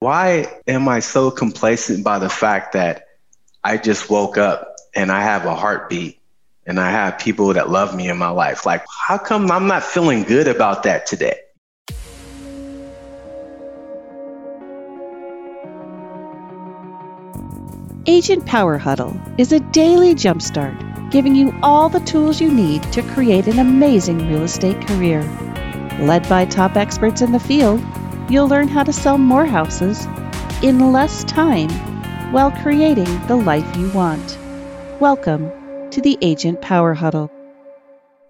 Why am I so complacent by the fact that I just woke up and I have a heartbeat and I have people that love me in my life? Like, how come I'm not feeling good about that today? Agent Power Huddle is a daily jumpstart giving you all the tools you need to create an amazing real estate career. Led by top experts in the field, you'll learn how to sell more houses in less time while creating the life you want. Welcome to the Agent Power Huddle.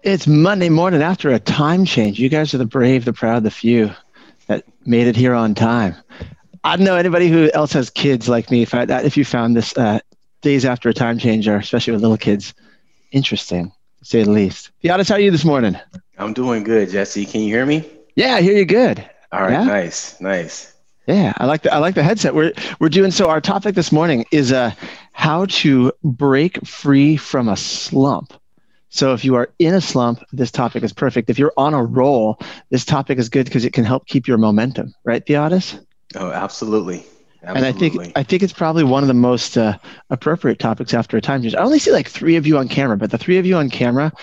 It's Monday morning after a time change. You guys are the brave, the proud, the few that made it here on time. I don't know anybody who else has kids like me. If I, if you found this uh, days after a time change, or especially with little kids, interesting to say the least. Theodis, how are you this morning? I'm doing good, Jesse. Can you hear me? Yeah, I hear you good. All right, Yeah? nice, nice. Yeah, I like the I like the headset. We're we're doing so. Our topic this morning is uh, how to break free from a slump. So if you are in a slump, this topic is perfect. If you're on a roll, this topic is good because it can help keep your momentum. Right, Theodis? Oh, absolutely. And I think I think it's probably one of the most uh, appropriate topics after a time change. I only see like three of you on camera, but the three of you on camera,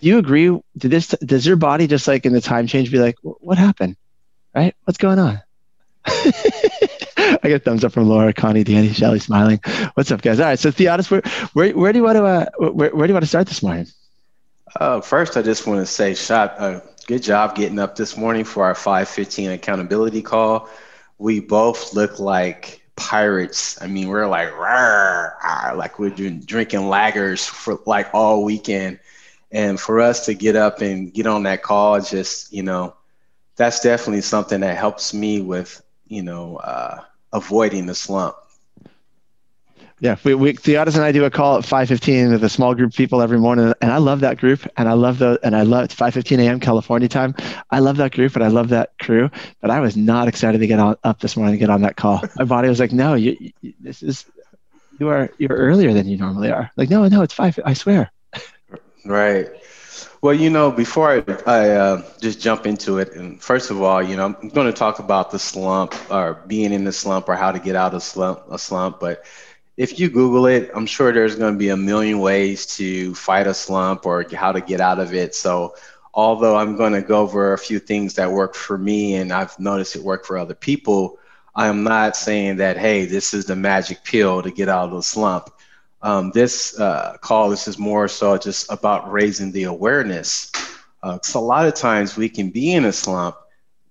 do you agree? Did this does your body just like in the time change be like, what happened? Right? What's going on? I get thumbs up from Laura, Connie, Danny, Shelly, smiling. What's up, guys? All right, so Theodis, where where, where do you want to uh, where, where do you want to start this morning? Uh, first, I just want to say, shot, uh, good job getting up this morning for our 515 accountability call. We both look like pirates. I mean, we're like, "Rawr, rawr," like we're doing, drinking lagers for like all weekend. And for us to get up and get on that call, just, you know, that's definitely something that helps me with, you know, uh, avoiding the slump. Yeah, we, we Theodis and I do a call at 5:15 with a small group of people every morning, and I love that group, and I love the and I love it's 5:15 a.m. California time. I love that group, and I love that crew. But I was not excited to get on up this morning to get on that call. My body was like, "No, you, you this is you are you're earlier than you normally are." Like, no, no, it's five. I swear. Right. Well, you know, before I, I uh, just jump into it, and first of all, you know, I'm going to talk about the slump or being in the slump or how to get out of slump, a slump. But if you Google it, I'm sure there's going to be a million ways to fight a slump or how to get out of it. So, although I'm going to go over a few things that work for me and I've noticed it work for other people, I am not saying that, hey, this is the magic pill to get out of the slump. Um, this uh, call, this is more so just about raising the awareness. Uh, 'cause a lot of times we can be in a slump,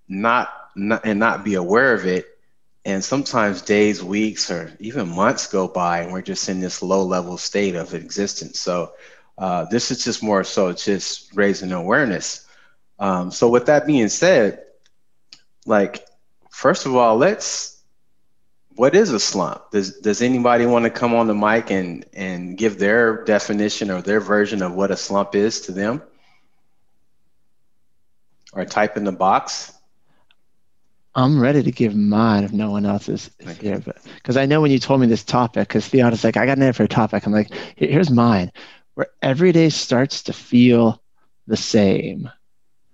not, not and not be aware of it, and sometimes days, weeks, or even months go by, and we're just in this low-level state of existence. So uh, this is just more so just raising awareness. Um, so with that being said, like first of all, let's what is a slump? Does does anybody want to come on the mic and and give their definition or their version of what a slump is to them? Or type in the box. I'm ready to give mine if no one else is, is Okay. here, but because I know when you told me this topic, because Theodis like, I got an idea for a topic. I'm like, here's mine, where every day starts to feel the same.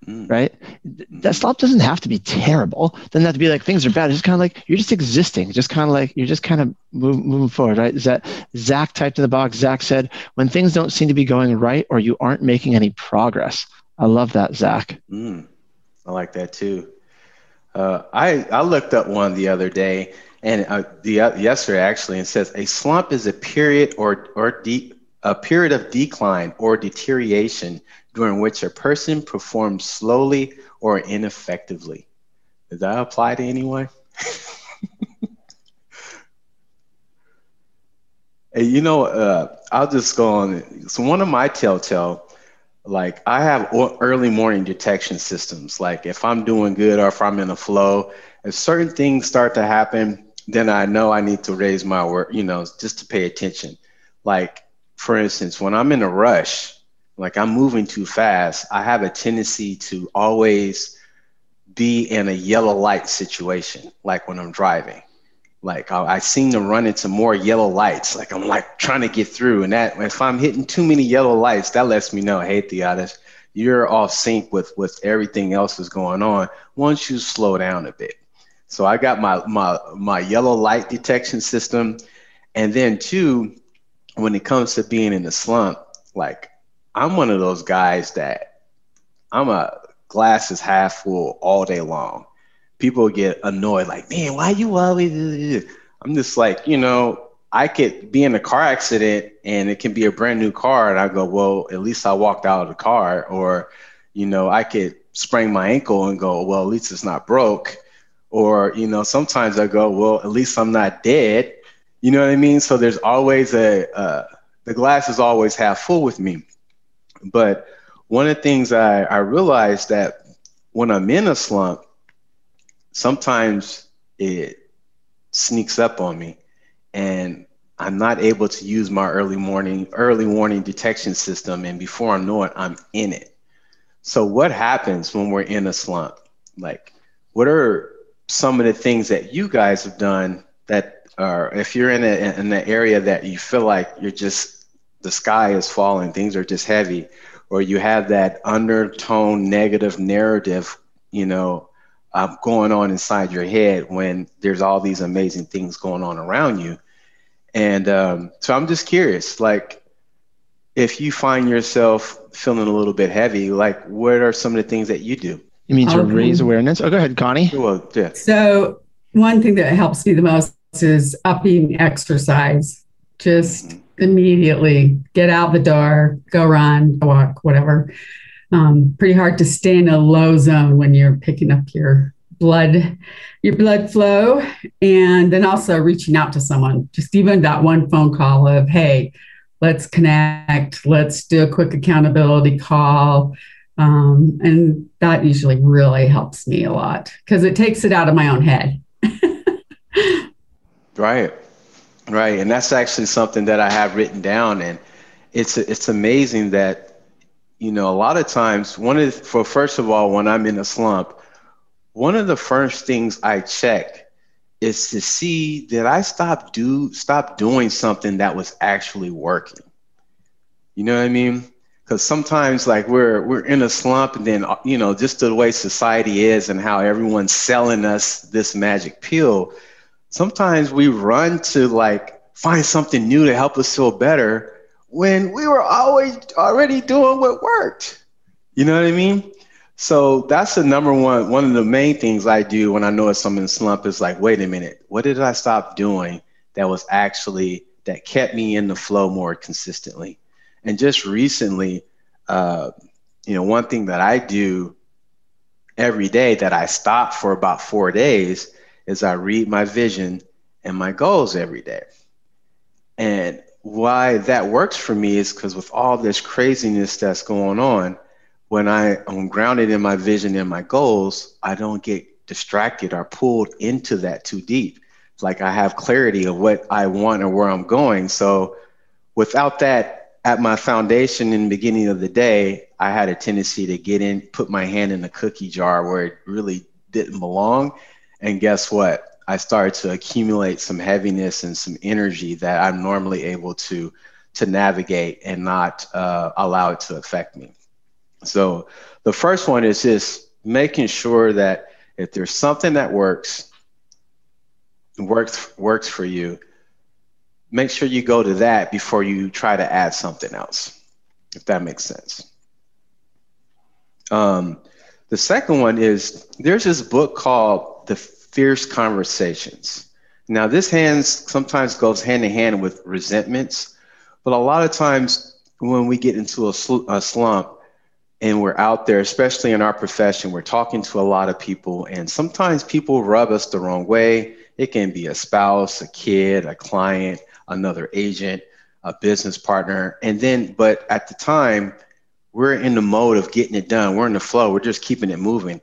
Mm. right? That slump doesn't have to be terrible. Doesn't have to be like things are bad. It's just kind of like you're just existing, just kind of like you're just kind of move, moving forward, right? Is that Zach typed in the box? Zach said, when things don't seem to be going right or you aren't making any progress. I love that, Zach. Mm, I like that too. Uh, I I looked up one the other day, and uh, the uh, yesterday actually, and says a slump is a period or or de- a period of decline or deterioration during which a person performs slowly or ineffectively. Does that apply to anyone? You know, uh, I'll just go on. So one of my telltale like I have early morning detection systems. Like if I'm doing good or if I'm in a flow, if certain things start to happen, then I know I need to raise my work, you know, just to pay attention. Like for instance, when I'm in a rush, like I'm moving too fast, I have a tendency to always be in a yellow light situation, like when I'm driving. Like I, I seem to run into more yellow lights. Like I'm like trying to get through, and that if I'm hitting too many yellow lights, that lets me know, hey, Theodis, you're off sync with with everything else that's going on. Once you slow down a bit, So I got my my my yellow light detection system, and then two, when it comes to being in the slump, like I'm one of those guys that I'm a glass is half full all day long. People get annoyed, like, man, why you always? I'm just like, you know, I could be in a car accident and it can be a brand new car, and I go, well, at least I walked out of the car, or, you know, I could sprain my ankle and go, well, at least it's not broke, or, you know, sometimes I go, well, at least I'm not dead. You know what I mean? So there's always a uh, the glass is always half full with me. But one of the things I, I realized that when I'm in a slump, sometimes it sneaks up on me and I'm not able to use my early morning early warning detection system and before I know it I'm in it. So what happens when we're in a slump? Like what are some of the things that you guys have done that are if you're in a in an area that you feel like you're just the sky is falling, things are just heavy, or you have that undertone negative narrative, you know, um, going on inside your head when there's all these amazing things going on around you. And um, so I'm just curious, like, if you find yourself feeling a little bit heavy, like, what are some of the things that you do? You mean to okay. raise awareness? Oh, go ahead, Connie. Well, yeah. So one thing that helps me the most is upping exercise. Just mm-hmm immediately get out the door, go run, walk, whatever. Um, pretty hard to stay in a low zone when you're picking up your blood, your blood flow, and then also reaching out to someone. Just even that one phone call of, hey, let's connect, let's do a quick accountability call. Um, and that usually really helps me a lot because it takes it out of my own head. right. Right, and that's actually something that I have written down, and it's it's amazing that you know a lot of times one of for first of all when I'm in a slump, one of the first things I check is to see did I stop do stop doing something that was actually working. You know what I mean? Because sometimes like we're we're in a slump, and then you know just the way society is and how everyone's selling us this magic pill sometimes we run to like find something new to help us feel better when we were always already doing what worked. You know what I mean? So that's the number one, one of the main things I do when I notice I'm in slump is like, wait a minute, what did I stop doing that was actually, that kept me in the flow more consistently? And just recently, uh, you know, one thing that I do every day that I stop for about four days is I read my vision and my goals every day. And why that works for me is because with all this craziness that's going on, when I am grounded in my vision and my goals, I don't get distracted or pulled into that too deep. Like I have clarity of what I want or where I'm going. So without that at my foundation in the beginning of the day, I had a tendency to get in, put my hand in the cookie jar where it really didn't belong and guess what? I started to accumulate some heaviness and some energy that I'm normally able to to navigate and not uh, allow it to affect me. So the first one is just making sure that if there's something that works, works works for you, make sure you go to that before you try to add something else, if that makes sense. Um, the second one is there's this book called the fierce conversations. Now, this hands sometimes goes hand in hand with resentments, but a lot of times when we get into a, sl- a slump and we're out there, especially in our profession, we're talking to a lot of people, and sometimes people rub us the wrong way. It can be a spouse, a kid, a client, another agent, a business partner. And then, but at the time, we're in the mode of getting it done. We're in the flow. We're just keeping it moving.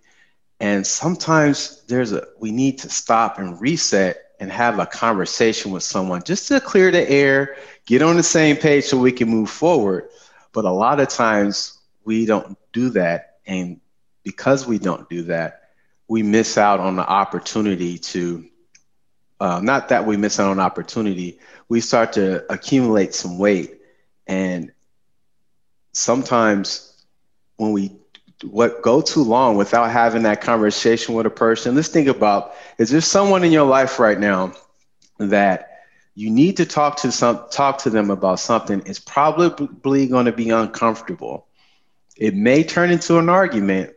And sometimes there's a we need to stop and reset and have a conversation with someone just to clear the air, get on the same page so we can move forward. But a lot of times we don't do that. And because we don't do that, we miss out on the opportunity to, uh, not that we miss out on opportunity, we start to accumulate some weight. And sometimes when we what go too long without having that conversation with a person. Let's think about is there someone in your life right now that you need to talk to some talk to them about something? It's probably going to be uncomfortable. It may turn into an argument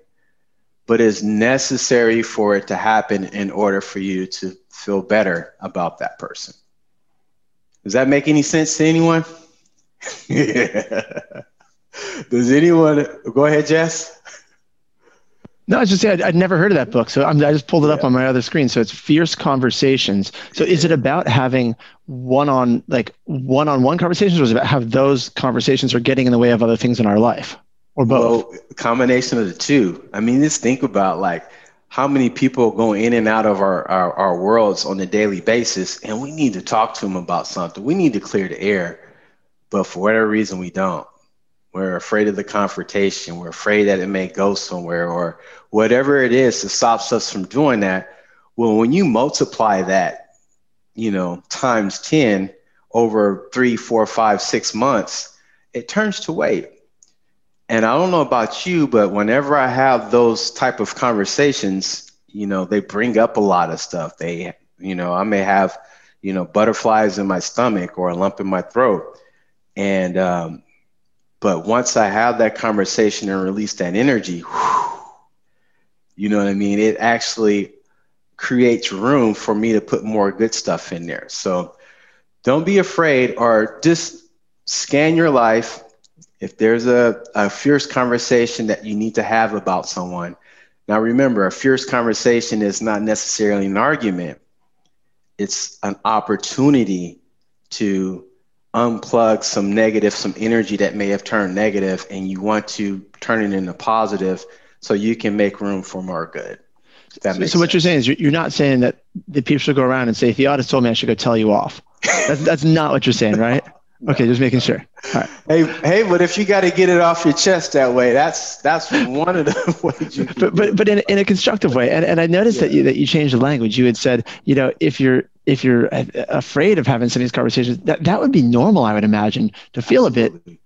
but it's necessary for it to happen in order for you to feel better about that person. Does that make any sense to anyone? Yeah. does anyone go ahead jess no, I was just saying I'd, I'd never heard of that book, so I'm, i just pulled it up on my other screen. So it's Fierce Conversations. So is it about having one on like one on one conversations, or is it about have those conversations are getting in the way of other things in our life, or both? Well, combination of the two. I mean, just think about like how many people go in and out of our, our, our worlds on a daily basis, and we need to talk to them about something. We need to clear the air, but for whatever reason, we don't. We're afraid of the confrontation. We're afraid that it may go somewhere or whatever it is that stops us from doing that. Well, when you multiply that, you know, times 10 over three, four, five, six months, it turns to weight. And I don't know about you, but whenever I have those type of conversations, you know, they bring up a lot of stuff. They, you know, I may have, you know, butterflies in my stomach or a lump in my throat. And um, but once I have that conversation and release that energy, whew, you know what I mean? It actually creates room for me to put more good stuff in there. So don't be afraid or just scan your life. If there's a, a fierce conversation that you need to have about someone, now remember, a fierce conversation is not necessarily an argument, it's an opportunity to unplug some negative, some energy that may have turned negative, and you want to turn it into positive so you can make room for more good. so, so what you're saying is you're, you're not saying that the people should go around and say, Theodis told me I should go tell you off. That's, that's not what you're saying, right? Okay, just making sure. Hey, hey, but if you got to get it off your chest that way, that's that's one of the ways you. But but but in, in a constructive way, and and I noticed yeah. that you that you changed the language. You had said, you know, if you're if you're afraid of having some of these conversations, that, that would be normal, I would imagine, to feel Absolutely. a bit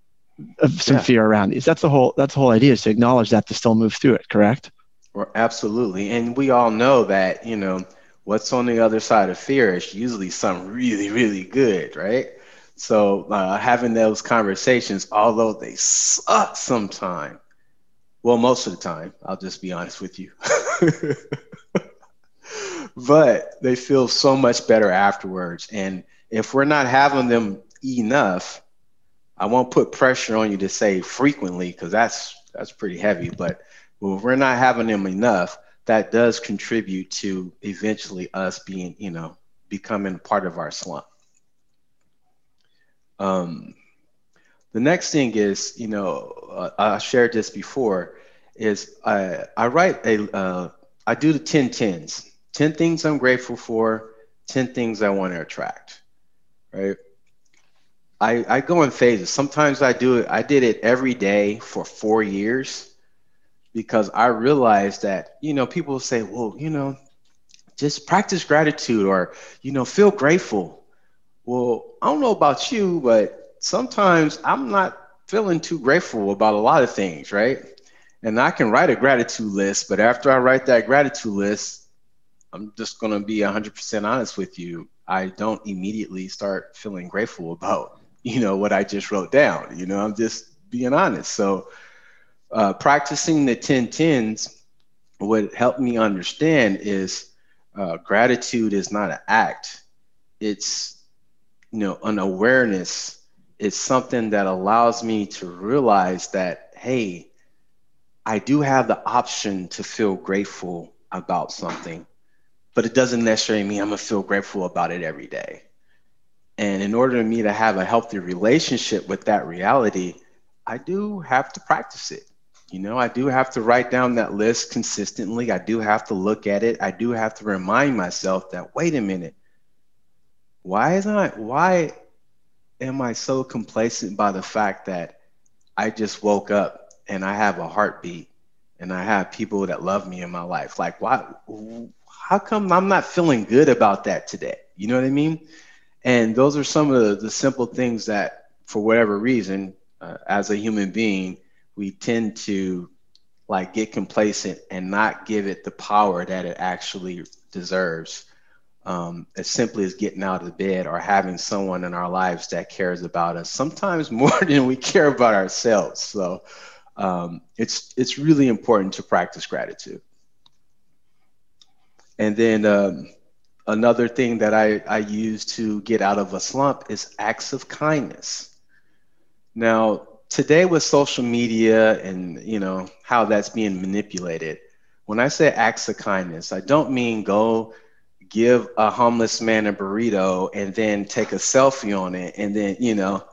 of some yeah. fear around these. That's the whole that's the whole idea is to acknowledge that to still move through it, correct? Well, absolutely. And we all know that, you know, what's on the other side of fear is usually something really, really good, right? So uh, having those conversations, although they suck sometimes, well, most of the time, I'll just be honest with you. but they feel so much better afterwards. And if we're not having them enough, I won't put pressure on you to say frequently because that's that's pretty heavy. But if we're not having them enough, that does contribute to eventually us being, you know, becoming part of our slump. Um, the next thing is, you know, uh, I shared this before, is I I write a uh, I do the 10 tens. 10 things I'm grateful for, 10 things I want to attract, right? I, I go in phases. Sometimes I do it, I did it every day for four years because I realized that, you know, people say, well, you know, just practice gratitude or, you know, feel grateful. Well, I don't know about you, but sometimes I'm not feeling too grateful about a lot of things, right? And I can write a gratitude list, but after I write that gratitude list, I'm just going to be 100% honest with you. I don't immediately start feeling grateful about, you know, what I just wrote down. You know, I'm just being honest. So, uh, practicing the 10 tens, what helped me understand is uh, gratitude is not an act, it's, you know, an awareness. is something that allows me to realize that, hey, I do have the option to feel grateful about something but it doesn't necessarily mean I'm gonna feel grateful about it every day. And in order for me to have a healthy relationship with that reality, I do have to practice it. You know, I do have to write down that list consistently. I do have to look at it. I do have to remind myself that, wait a minute, why is I why am I so complacent by the fact that I just woke up and I have a heartbeat and I have people that love me in my life? Like why how come I'm not feeling good about that today? You know what I mean? And those are some of the, the simple things that, for whatever reason, uh, as a human being, we tend to like get complacent and not give it the power that it actually deserves um, as simply as getting out of bed or having someone in our lives that cares about us sometimes more than we care about ourselves. So um, it's it's really important to practice gratitude. And then um, another thing that I, I use to get out of a slump is acts of kindness. Now today with social media and you know how that's being manipulated when i say acts of kindness i don't mean go give a homeless man a burrito and then take a selfie on it and then you know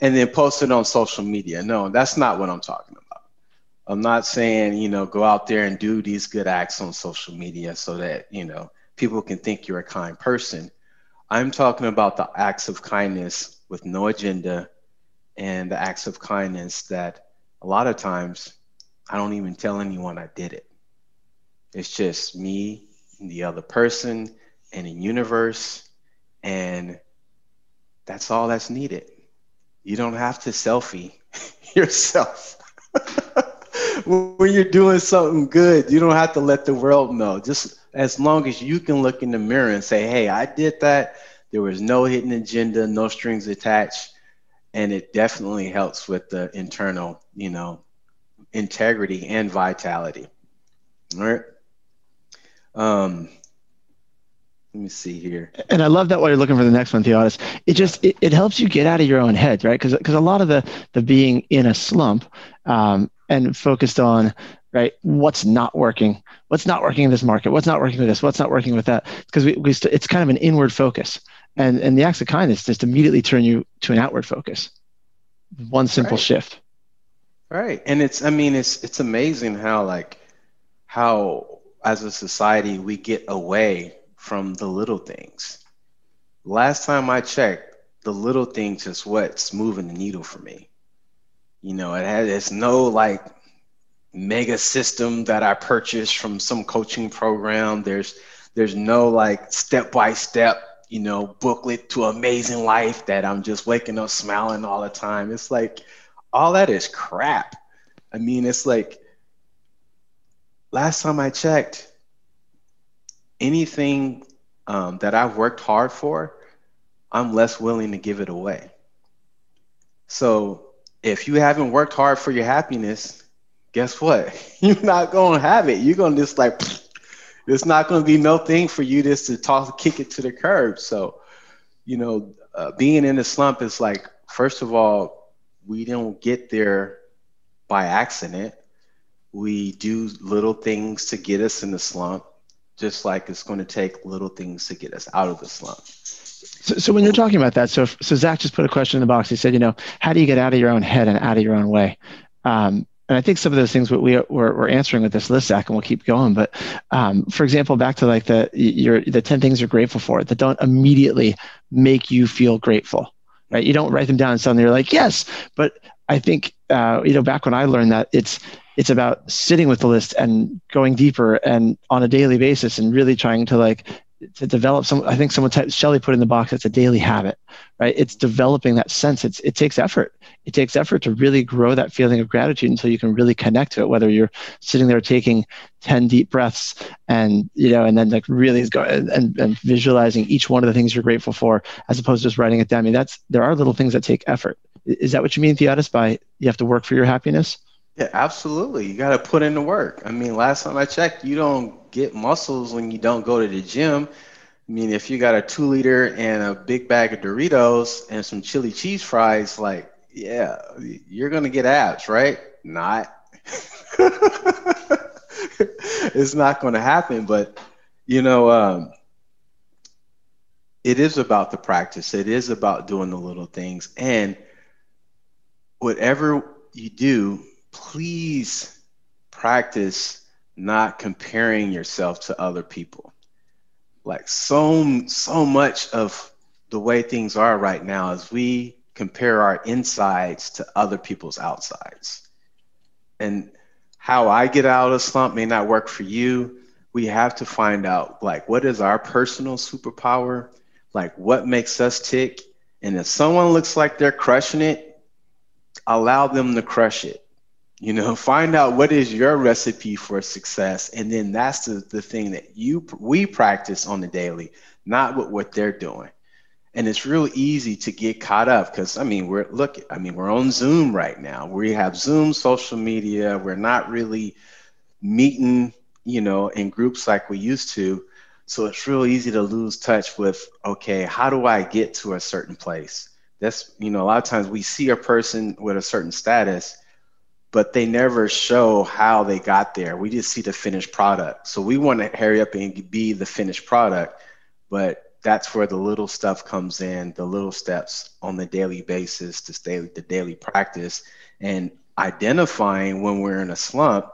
and then post it on social media. No that's not what i'm talking about. I'm not saying you know go out there and do these good acts on social media so that you know people can think you're a kind person. I'm talking about the acts of kindness with no agenda and the acts of kindness that a lot of times I don't even tell anyone I did it. It's just me and the other person and the universe, and that's all that's needed. You don't have to selfie yourself. when you're doing something good, you don't have to let the world know. Just as long as you can look in the mirror and say, hey, I did that. There was no hidden agenda, no strings attached and it definitely helps with the internal, you know, integrity and vitality. All right. Um, let me see here. And I love that while you're looking for the next one, Theodis. It just it, it helps you get out of your own head, right? Because because a lot of the the being in a slump um, and focused on right what's not working, what's not working in this market, what's not working with this, what's not working with that. Because we, we st- it's kind of an inward focus and and the acts of kindness just immediately turn you to an outward focus one simple right. shift right and it's i mean it's it's amazing how like how as a society we get away from the little things last time i checked the little things is what's moving the needle for me you know it has it's no like mega system that i purchased from some coaching program there's there's no like step by step you know, booklet to amazing life that I'm just waking up smiling all the time. It's like all that is crap. I mean, it's like last time I checked, anything um, that I've worked hard for, I'm less willing to give it away. So if you haven't worked hard for your happiness, guess what? You're not gonna have it. You're gonna just like it's not to be no thing for you just to toss, kick it to the curb. So, you know, uh, being in the slump is like, first of all, we don't get there by accident. We do little things to get us in the slump, just like it's going to take little things to get us out of the slump. So, so when you're talking about that, so so Zach just put a question in the box. He said, you know, how do you get out of your own head and out of your own way? Um, and I think some of those things we, we we're, we're answering with this list, Zach, and we'll keep going. But um, for example, back to like the your the ten things you're grateful for that don't immediately make you feel grateful, right? You don't write them down and suddenly you're like, yes. But I think uh, you know back when I learned that it's it's about sitting with the list and going deeper and on a daily basis and really trying to like to develop some i think someone typed shelly put in the box it's a daily habit right? It's developing that sense. It's it takes effort. It takes effort to really grow that feeling of gratitude until you can really connect to it whether you're sitting there taking 10 deep breaths and you know and then like really go and, and visualizing each one of the things you're grateful for as opposed to just writing it down. I mean that's there are little things that take effort is that what you mean theodis by you have to work for your happiness yeah absolutely you got to put in the work i mean last time i checked you don't get muscles when you don't go to the gym. I mean, if you got a two liter and a big bag of Doritos and some chili cheese fries, like, yeah, you're gonna get abs, right? Not. it's not going to happen, but you know, um, it is about the practice. It is about doing the little things, and whatever you do, please practice not comparing yourself to other people. Like so so much of the way things are right now is we compare our insides to other people's outsides. And how I get out of the slump may not work for you. We have to find out like what is our personal superpower? Like what makes us tick? And if someone looks like they're crushing it, allow them to crush it You know, find out what is your recipe for success, and then that's the, the thing that you we practice on the daily, not what what they're doing. And it's real easy to get caught up because I mean we're look I mean we're on Zoom right now. We have Zoom, social media. We're not really meeting, you know, in groups like we used to. So it's real easy to lose touch with okay, how do I get to a certain place? That's you know a lot of times we see a person with a certain status but they never show how they got there. We just see the finished product. So we want to hurry up and be the finished product, but that's where the little stuff comes in, the little steps on the daily basis, to stay the daily practice, and identifying when we're in a slump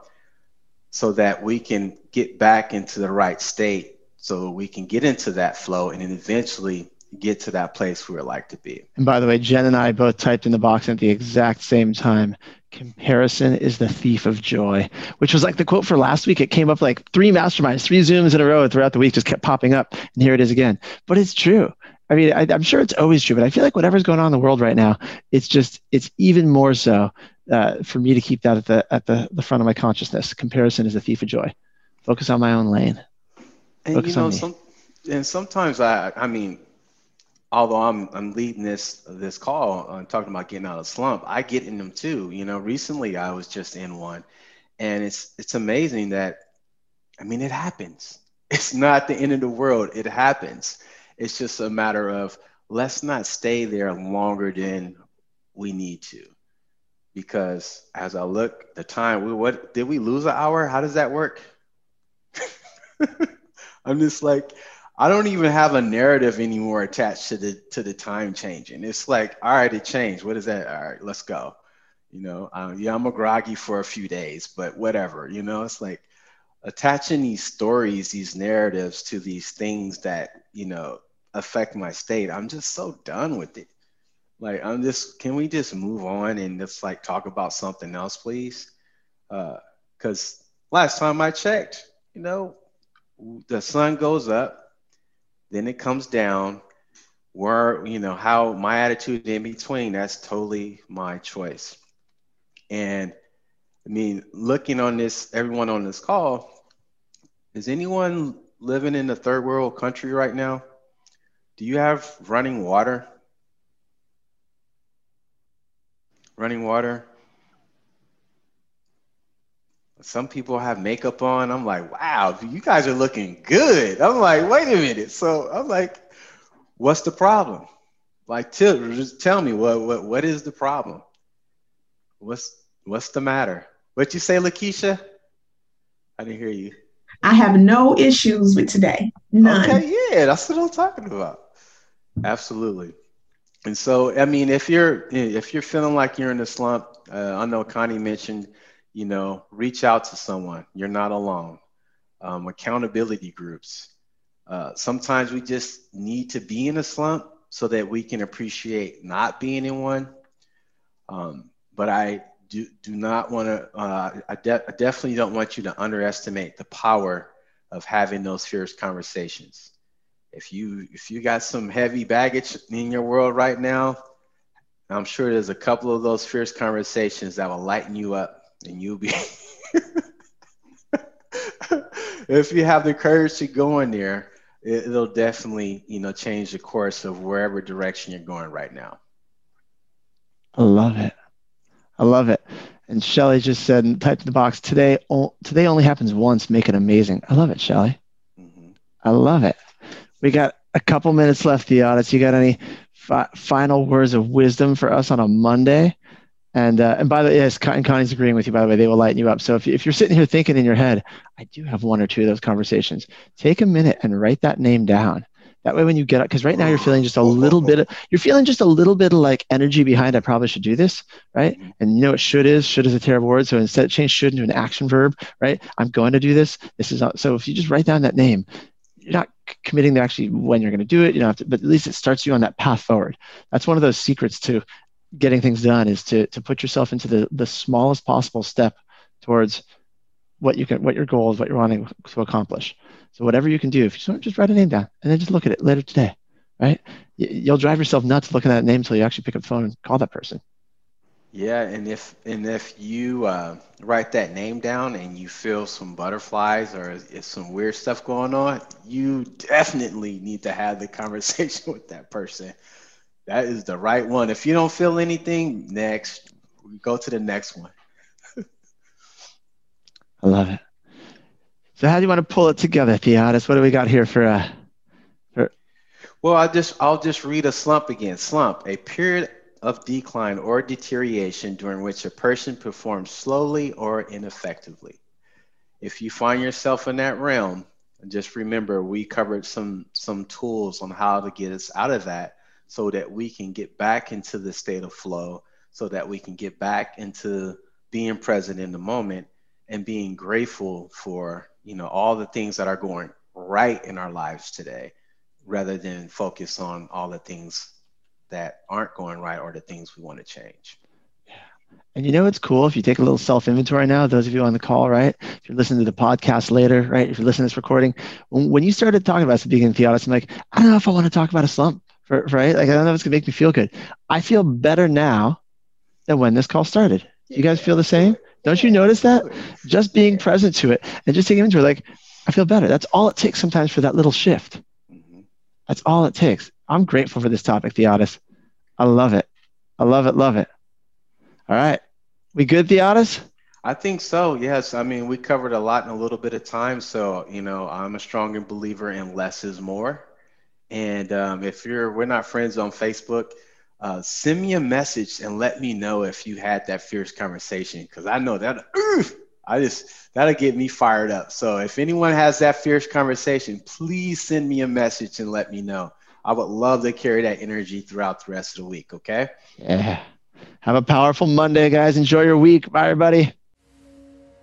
so that we can get back into the right state so we can get into that flow and then eventually get to that place we would like to be. And by the way, Jen and I both typed in the box at the exact same time. Comparison is the thief of joy, which was like the quote for last week. It came up like three masterminds, three Zooms in a row throughout the week, just kept popping up. And here it is again. But it's true. I mean, I, am sure it's always true, but I feel like whatever's going on in the world right now, it's just, it's even more so uh, for me to keep that at the at the, the front of my consciousness. Comparison is the thief of joy. Focus on my own lane. And Focus you know, some, and sometimes I, I mean, although I'm I'm leading this this call uh, talking about getting out of slump, I get in them too. You know, recently I was just in one, and it's it's amazing that, I mean, it happens. It's not the end of the world. It happens. It's just a matter of let's not stay there longer than we need to, because as I look, the time we what did we lose an hour? How does that work? I'm just like I don't even have a narrative anymore attached to the to the time changing. It's like, all right, it changed. What is that? All right, let's go. You know, um, yeah, I'm a groggy for a few days, but whatever. You know, it's like attaching these stories, these narratives to these things that you know affect my state. I'm just so done with it. Like, I'm just, can we just move on and just like talk about something else, please? Because uh, last time I checked, you know, the sun goes up then it comes down. Where, you know, how my attitude in between, that's totally my choice. And I mean, looking on this, everyone on this call, is anyone living in a third world country right now? Do you have running water? Running water? Some people have makeup on. I'm like, wow, you guys are looking good. I'm like, wait a minute. So I'm like, what's the problem? Like, tell, just tell me what, what, what is the problem? What's, what's the matter? What you say, Lakeisha? I didn't hear you. I have no issues with today. None. Okay, yeah, that's what I'm talking about. Absolutely. And so, I mean, if you're if you're feeling like you're in a slump, uh, I know Connie mentioned you know, reach out to someone. You're not alone. Um, accountability groups. Uh, sometimes we just need to be in a slump so that we can appreciate not being in one. Um, but I do, do not want to, uh, I, de- I definitely don't want you to underestimate the power of having those fierce conversations. If you if you got some heavy baggage in your world right now, I'm sure there's a couple of those fierce conversations that will lighten you up and you'll be if you have the courage to go in there it, will definitely you know change the course of wherever direction you're going right now. I love it. I love it. And shelly just said type in the box today today only happens once. Make it amazing. I love it shelly. Mm-hmm. i love it. We got a couple minutes left Theodis you got any fi- final words of wisdom for us on a monday and uh, and by the way, yes, and Connie's agreeing with you. By the way, they will lighten you up. So if, if you're sitting here thinking in your head, I do have one or two of those conversations. Take a minute and write that name down. That way, when you get up, because right now you're feeling just a little bit, of, you're feeling just a little bit of like energy behind. I probably should do this, right? Mm-hmm. And you know what should is? Should is a terrible word. So instead, change should into an action verb, right? I'm going to do this. This is not, so. If you just write down that name, you're not committing to actually when you're going to do it. You know, but at least it starts you on that path forward. That's one of those secrets to getting things done is to to put yourself into the the smallest possible step towards what you can what your goal is what you're wanting to accomplish. So whatever you can do if you just, just write a name down and then just look at it later today right? You'll drive yourself nuts looking at that name until you actually pick up the phone and call that person. Yeah, and if and if you uh, write that name down and you feel some butterflies or some weird stuff going on, you definitely need to have the conversation with that person. That is the right one. If you don't feel anything, next, we go to the next one. I love it. So, how do you want to pull it together, Theodis? What do we got here for? Uh, for... Well, I just I'll just read a slump again. Slump, a period of decline or deterioration during which a person performs slowly or ineffectively. If you find yourself in that realm, just remember we covered some some tools on how to get us out of that so that we can get back into the state of flow so that we can get back into being present in the moment and being grateful for you know all the things that are going right in our lives today rather than focus on all the things that aren't going right or the things we want to change. And you know it's cool if you take a little self inventory now, those of you on the call, right? If you're listening to the podcast later, right? If you're listening to this recording, when you started talking about the beginning Theodis, I'm like, I don't know if I want to talk about a slump, right? Like, I don't know if it's going to make me feel good. I feel better now than when this call started. You guys feel the same? Don't you notice that? Just being present to it and just taking inventory, like, I feel better. That's all it takes sometimes for that little shift. Mm-hmm. That's all it takes. I'm grateful for this topic, Theodis. I love it. I love it. Love it. All right. We good, Theodis? I think so. Yes. I mean, we covered a lot in a little bit of time. So, you know, I'm a stronger believer in less is more. And um, if you're, we're not friends on Facebook, uh, send me a message and let me know if you had that fierce conversation because I know that uh, I just that'll get me fired up. So if anyone has that fierce conversation, please send me a message and let me know. I would love to carry that energy throughout the rest of the week. Okay. Yeah. Have a powerful Monday, guys. Enjoy your week. Bye, everybody.